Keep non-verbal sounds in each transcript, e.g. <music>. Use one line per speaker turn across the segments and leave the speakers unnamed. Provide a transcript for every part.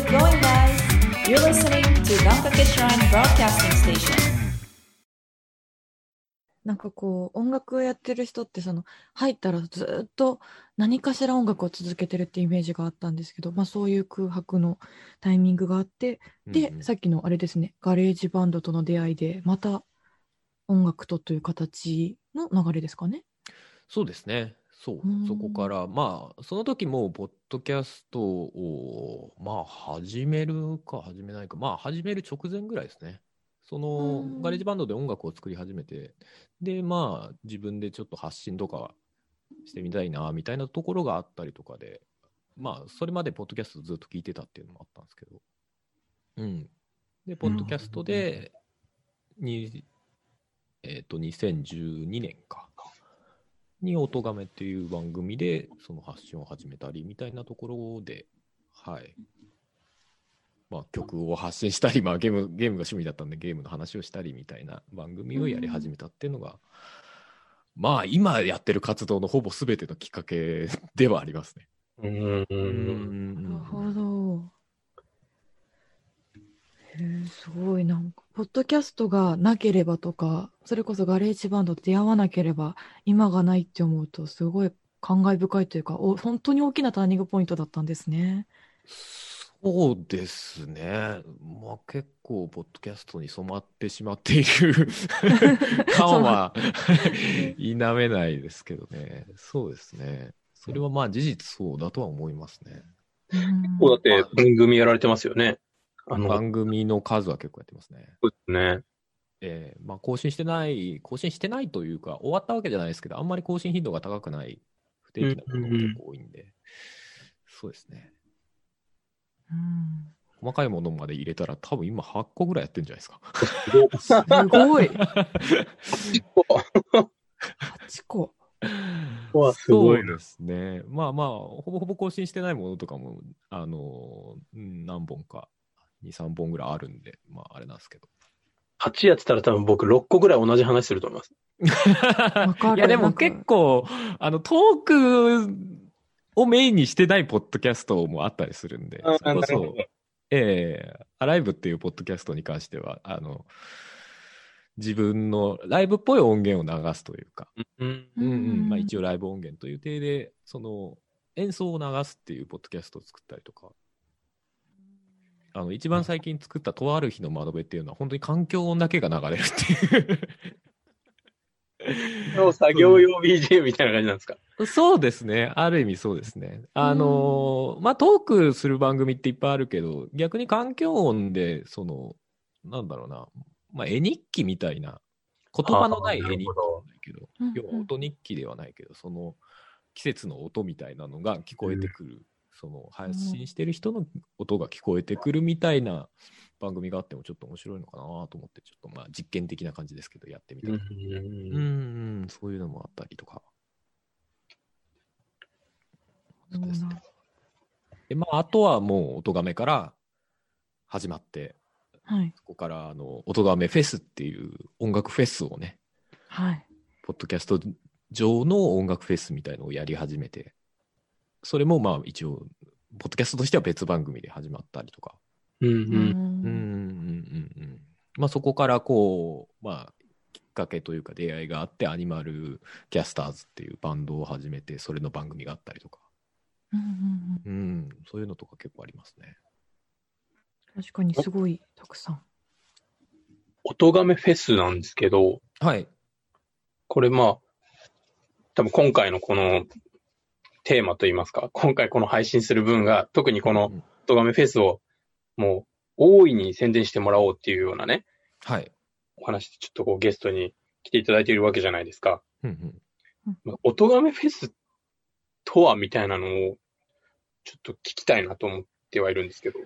it going, guys? You're listening to Gankake Shrine Broadcasting Station.
なんかこう音楽をやってる人ってその入ったらずっと何かしら音楽を続けてるってイメージがあったんですけど、まあ、そういう空白のタイミングがあってで、
うんうん
さっきのあれですね GarageBand との出会いでまた音楽とという形の流れですかね。
そうですね。そう
うん。
そこから、まあ、その時も、ポッドキャストを、まあ、始めるか、始めないか、まあ、始める直前ぐらいですね。その
うん、
GarageBand で音楽を作り始めて、で、まあ、自分でちょっと発信とかしてみたいな、みたいなところがあったりとかで、まあ、それまでポッドキャストずっと聞いてたっていうのもあったんですけど、うん。で、ポッドキャストで、に、えっ、と、2012年か。に、音亀っていう番組で、その発信を始めたり、みたいなところで、はい。まあ、曲を発信したり、まあ、ゲーム、ゲームが趣味だったんで、ゲームの話をしたりみたいな番組をやり始めたっていうのが、まあ、今やってる活動のほぼ全てのきっかけではありますね。
うん。
うん
なるほど。すごいなんか、ポッドキャストがなければとか、それこそ GarageBand と出会わなければ、今がないって思うと、すごい感慨深いというか、お、本当に大きなターニングポイントだったんですね。
そうですね。まあ結構、ポッドキャストに染まってしまっている <laughs> 感は否めないですけどね。そうですね。それはまあ事実そうだとは思いますね。
うん
こうだって番組やられてますよね。あの、
番組の数は結構やってますね。
そうですね。
えーまあ更新してない、更新してないというか、終わったわけじゃないですけど、あんまり更新頻度が高くない不定期なものが結構多いんで、そうですね。
うん
細かいものまで入れたら多分今8個ぐらいやってるんじゃないですか。
すごい。8個。
わすごい
そうですね。まあまあ、ほぼほぼ更新してないものとかも、あの、うん何本か、2、3本ぐらいあるんで、まああれなんですけど。
8やってたら多分僕6個ぐらい同じ話すると思います。
いやでも結構、あの、トークをメインにしてないポッドキャストもあったりするんで、それこそ、ええアライブっていうポッドキャストに関しては、あの、自分のライブっぽい音源を流すというか、
うん。
うんうんまあ、
応。
一応ライブ音源という体で、その演奏を流すっていうポッドキャストを作ったりとか、あの一番最近作ったとある日の窓辺っていうのは、本当に環境音だけが流れるっていう。
作業用 BGM みたいな感じなんですか？
そうですね。ある意味そうですね。あのーまあ、トークする番組っていっぱいあるけど、逆に環境音で、その、なんだろうな、まあ、絵日記みたいな、言葉のない絵日記ないけど、
うん。
要は音日記ではないけど、その季節の音みたいなのが聞こえてくる、その配信してる人の音が聞こえてくるみたいな番組があってもちょっと面白いのかなと思って、ちょっとまあ実験的な感じですけど、やってみたり。うん、うん、そういうのもあったりとか。そうですね。で、まあ、あとはもう、音亀から始まって、
はい。
そこから、あの、音亀フェスっていう音楽フェスをね、
はい。
ポッドキャスト上の音楽フェスみたいのをやり始めて、それもまあ一応、ポッドキャストとしては別番組で始まったりとか。
うんう。
うん
うんうんうんうん。まあそこからこう、まあ、きっかけというか出会いがあって、アニマルキャスターズっていうバンドを始めて、それの番組があったりとか。
うんうんうん
うん、そういうのとか結構ありますね。
確かにすごいたくさん。
音亀フェスなんですけど、
はい。
これまあ、多分今回のこのテーマといいますか、今回この配信する分が、特にこの
うん
音亀フェスをもう大いに宣伝してもらおうっていうようなね、
はい。
お話でちょっとこうゲストに来ていただいているわけじゃないですか。
うんうん
まあ音亀フェスとはみたいなのをちょっと聞きたいなと思ってはいるんですけど。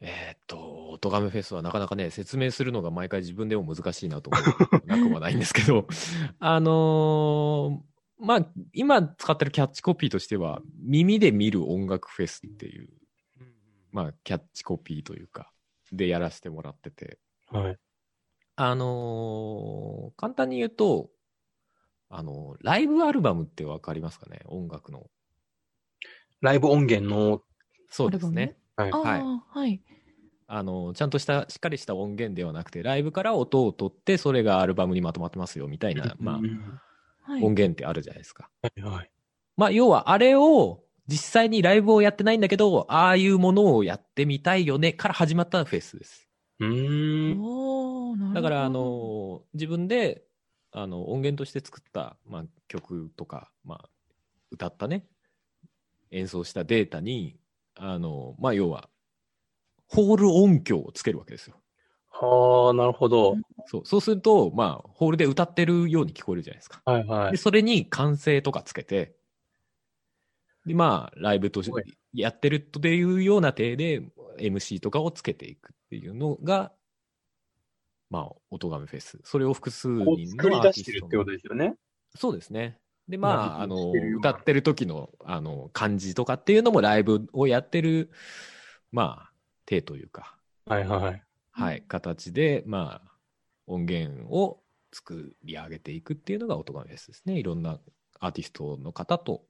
えーっと、音亀フェスはなかなかね、説明するのが毎回自分でも難しいなと思う。なくもないんですけど、<laughs> あのーまあ、今使ってるキャッチコピーとしては、耳で見る音楽フェスっていう、まあ、キャッチコピーというか、でやらせてもらってて、
はい。
あのー簡単に言うと、あのーライブアルバムってわかりますかね？音楽の。
ライブ音源の、
そうですね。
はい
あ
はい
あ、はい。
あの、ちゃんとした、しっかりした音源ではなくて、ライブから音を取って、それがアルバムにまとまってますよ、みたいな、まあ。音源ってあるじゃないですか。
はいはい。
まあ、要は、あれを、実際にライブをやってないんだけど、ああいうものをやってみたいよね、から始まったフェスです。
うーん。
だから、あの、自分で、あの、音源として作った、まあ、曲とか、まあ、歌ったね、演奏したデータに、あの、まあ、要は、ホール音響をつけるわけですよ。
はあ、なるほど。
そう、そうすると、まあ、ホールで歌ってるように聞こえるじゃないですか。
はいはい
で、。それに歓声とかつけて、で、まあ、ライブとしてやってるというような体で、MC とかをつけていくっていうのが、まあ、音亀フェス。それを複数人の
作り出してるってこと
で
ですよね。
そうですね。で、
ま
まあ、
あ
あの歌ってる時の、あの、感じとかっていうのもライブをやってる、まあ、手というか、
はいはい。
はい、形で、まあ、音源を作り上げていくっていうのが音亀フェスですね。いろんなアーティストの方と、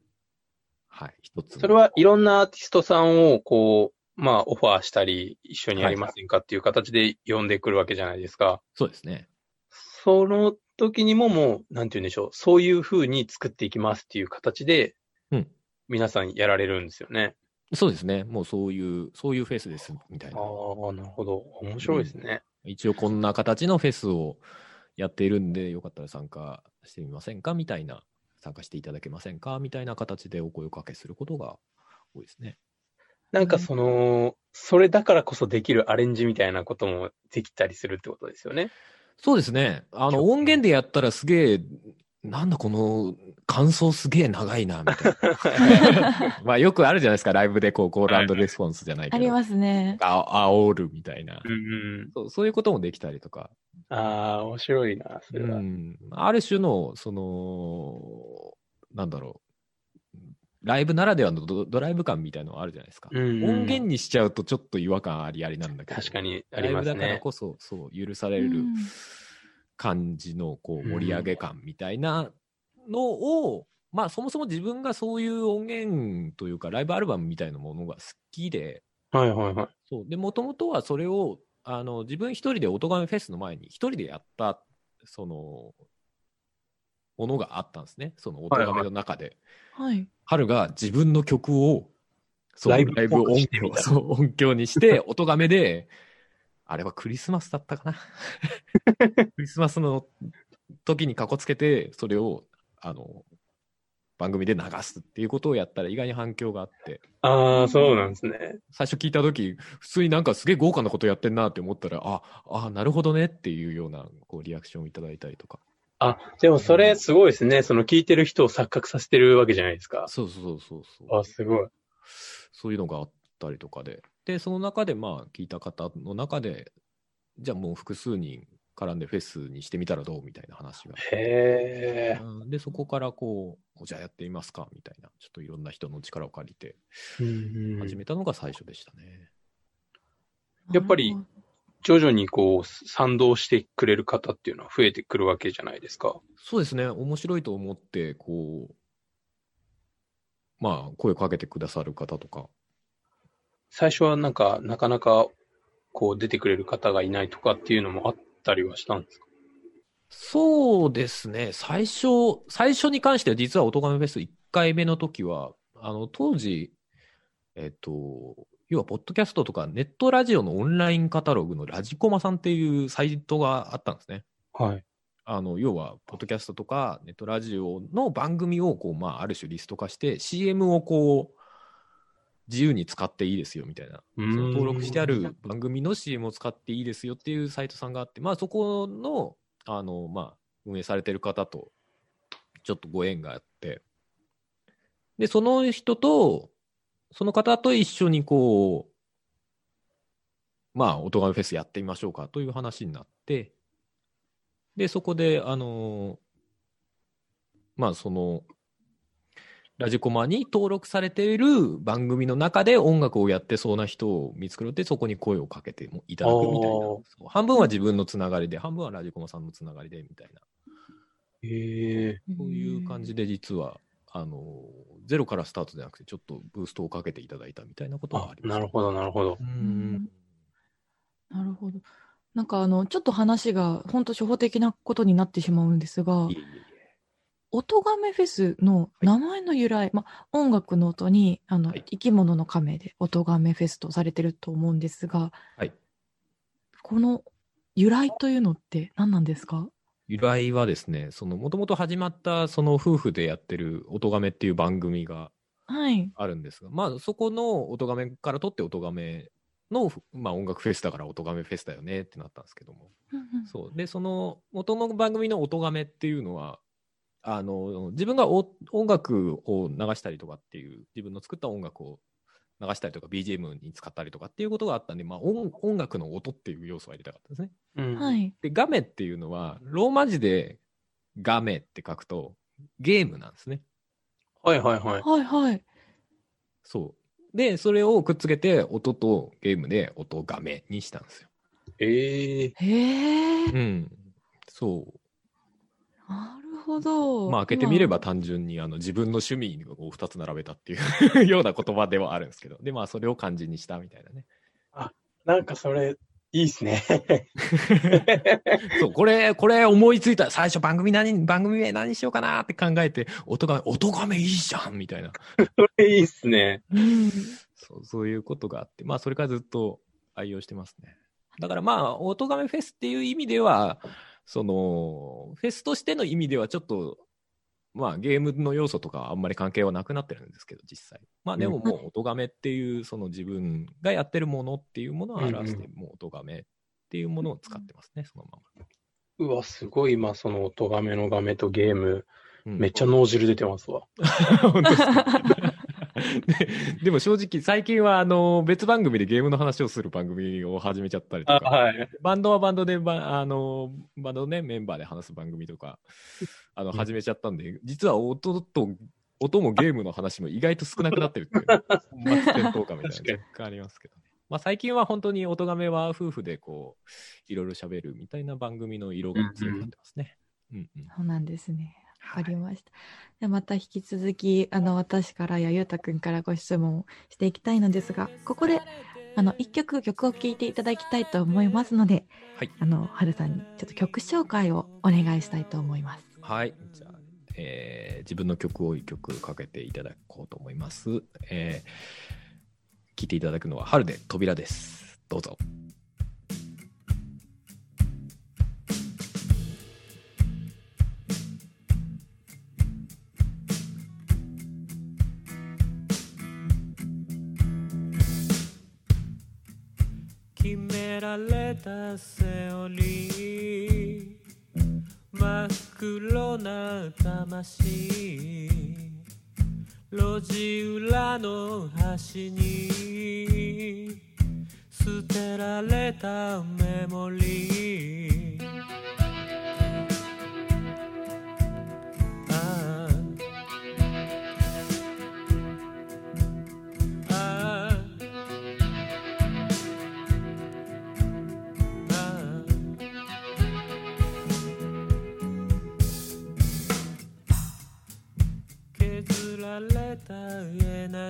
はい、一つの。
それはいろんなアーティストさんを、こう、まあ、オファーしたり、一緒にやりませんかっていう形で呼んでくるわけじゃないですか。
そうですね。
その時にももう、なんて言うんでしょう。そういう風に作っていきますっていう形で、
うん
皆さんやられるんですよね。
そうですね。もうそういう、そういうフェスです、みたい
あ
な。
あ、なるほど。面白いですね。
一応こんな形のフェスをやっているんで、よかったら参加してみませんか？みたいな、参加していただけませんか？みたいな形でお声をかけすることが多いですね。
なんかその、それだからこそできるアレンジみたいなこともできたりするってことですよね。
そうですね。あの、音源でやったらすげえ、なんだこの感想すげえ長いな、みたいな。<laughs> まあよくあるじゃないですか、ライブでこう、コールレスポンスじゃないけど。
ありますね。
あ煽るみたいな
う。んうん。
そうそういうこともできたりとか。
ああ、面白いな、それは。
うん、ある種の、その、なんだろう、ライブならではのドドライブ感みたいなのはあるじゃないですか。
うんうん
音源にしちゃうとちょっと違和感ありありなんだけど。
確かにあ
ライブ
りますね。
だからこそ、そう、許される
うん
感じの、こう、盛り上げ感みたいなのを、まあ、そもそも自分がそういう音源というか、ライブアルバムみたいなものが好きで、
はいはいはい。
そう。で、もともとはそれを、あの、自分一人で音亀フェスの前に一人でやった、その、ものがあったんですね。その音亀の中で。
はい。
春が自分の曲を、そう
ライブ
ライブ音響そう音響にして、<laughs> 音亀で、あれはクリスマスだったかな。<laughs> クリスマスの時にかこつけて、それを、あの、番組で流すっていうことをやったら意外に反響があって、
ああ、そうなんですね。
最初聞いた時、普通になんかすげえ豪華なことやってんなって思ったら、あ、あ、なるほどねっていうような、こう、リアクションをいただいたりとか。
あ、でもそれすごいですね。その聞いてる人を錯覚させてるわけじゃないですか。
そうそうそうそう。
あ、すごい。
そういうのがあったりとかで。で、その中でまあ聞いた方の中で、じゃあもう複数人絡んでフェスにしてみたらどうみたいな話が。
へえ。
うんで、そこからこう、じゃあやってみますかみたいな、ちょっといろんな人の力を借りて始めたのが最初でしたね。
やっぱり徐々にこう、賛同してくれる方っていうのは増えてくるわけじゃないですか。
そうですね、面白いと思って、こう、まあ、声かけてくださる方とか、
最初はなんか、なかなか、こう、出てくれる方がいないとかっていうのもあったりはしたんですか？
そうですね。最初、最初に関しては実は音亀フェス1回目の時は、あの、当時、えっと、要は、ポッドキャストとかネットラジオのオンラインカタログのラジコマさんっていうサイトがあったんですね。
はい。
あの、要は、ポッドキャストとかネットラジオの番組を、こう、まあ、ある種リスト化して、CM をこう、自由に使っていいですよみたいな。その登録してある番組の CM を使っていいですよっていうサイトさんがあって、まあそこの、あの、まあ、運営されてる方と、ちょっとご縁があって、で、その人と、その方と一緒にこう、まあ、音楽フェスやってみましょうかという話になって、で、そこで、あの、まあ、その、ラジコマに登録されている番組の中で音楽をやってそうな人を見つけて、そこに声をかけてもいただくみたいな半分は自分のつながりで、半分はラジコマさんのつながりでみたいな。
へえ。
そういう感じで実は、あの、ゼロからスタートじゃなくて、ちょっとブーストをかけていただいたみたいなことはあ
あ
ります。
なるほど、なるほど
う。ん。
なるほど。なんかあの、ちょっと話が本当初歩的なことになってしまうんですが
いえ、いえい
音亀フェスの名前の由来、まあ、音楽の音にあの、
はい
生き物の亀で音亀フェスとされてると思うんですが、
はい
この由来というのって何なんですか？
由来はですね、もともと始まった、その夫婦でやってる音亀っていう番組が
はい。
あるんですが、まあ、そこの音亀から取って音亀の、まあ、音楽フェスだから音亀フェスだよねってなったんですけども。そう。で、その元の番組の音亀っていうのは、あの、自分がお音楽を流したりとかっていう、自分の作った音楽を流したりとか、BGM に使ったりとかっていうことがあったんで、まあ音、音楽の音っていう要素を入れたかったんですね。
うん
はい。
で、ガメっていうのは、ローマ字でガメって書くと、ゲームなんですね。
はいはいはい。
はいはい。
そう。で、それをくっつけて、音とゲームで音ガメにしたんですよ。
ええ
へえ。
うん。そう。
ど。
まあ、開けてみれば
今
単純にあの自分の趣味を2つ並べたっていうような言葉ではあるんですけど、で、まあ、それを漢字にしたみたいなね。
なんかそれ、いいっすね。
そう、これ、これ思いついた。最初番組何、番組名何しようかなって考えて、音が、音がめいいじゃんみたいな。
それいいっすね。
うん。
そう、そういうことがあって、まあ、それからずっと愛用してますね。だからまあ、音がめフェスっていう意味では、その、フェスとしての意味ではちょっと、まあ、ゲームの要素とかはあんまり関係はなくなってるんですけど、実際。まあ、でももう、音がめっていう、その自分がやってるものっていうものを表して、もう音がめっていうものを使ってますね、そのまま。
うわ、すごい今、その音がめの画面とゲーム、
うん
めっちゃ脳汁出てますわ。
本当ですかで <laughs> でも正直最近はあの別番組でゲームの話をする番組を始めちゃったりと
あ、
か、
はい。
バンドはバンドでバあのバンドのねメンバーで話す番組とかあの
うん
始めちゃったんで、実は音と音もゲームの話も意外と少なくなってるっていう本 <laughs> 末転倒感みたいなの若干ありますけどね。まあ最近は本当に音亀は夫婦でこういろいろ喋るみたいな番組の色が強くなってますね。うんうん
そうなんですね。わかり
はい
ました。でまた引き続き、あの、私からやゆうたくんからご質問をしていきたいのですが、ここで、あの、一曲曲を聴いていただきたいと思いますので、
はい
あの、はるさんにちょっと曲紹介をお願いしたいと思います。
はい。じゃあ、えー自分の曲を一曲かけていただこうと思います。えー、聴いていただくのは、春で扉です。どうぞ。
たセオリー真っ黒な魂路地裏の端に捨てられたメモリー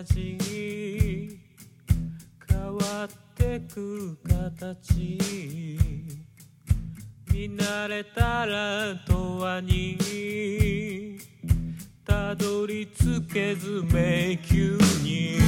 じ変わってく形見慣れたら永遠にたどり着けず迷宮に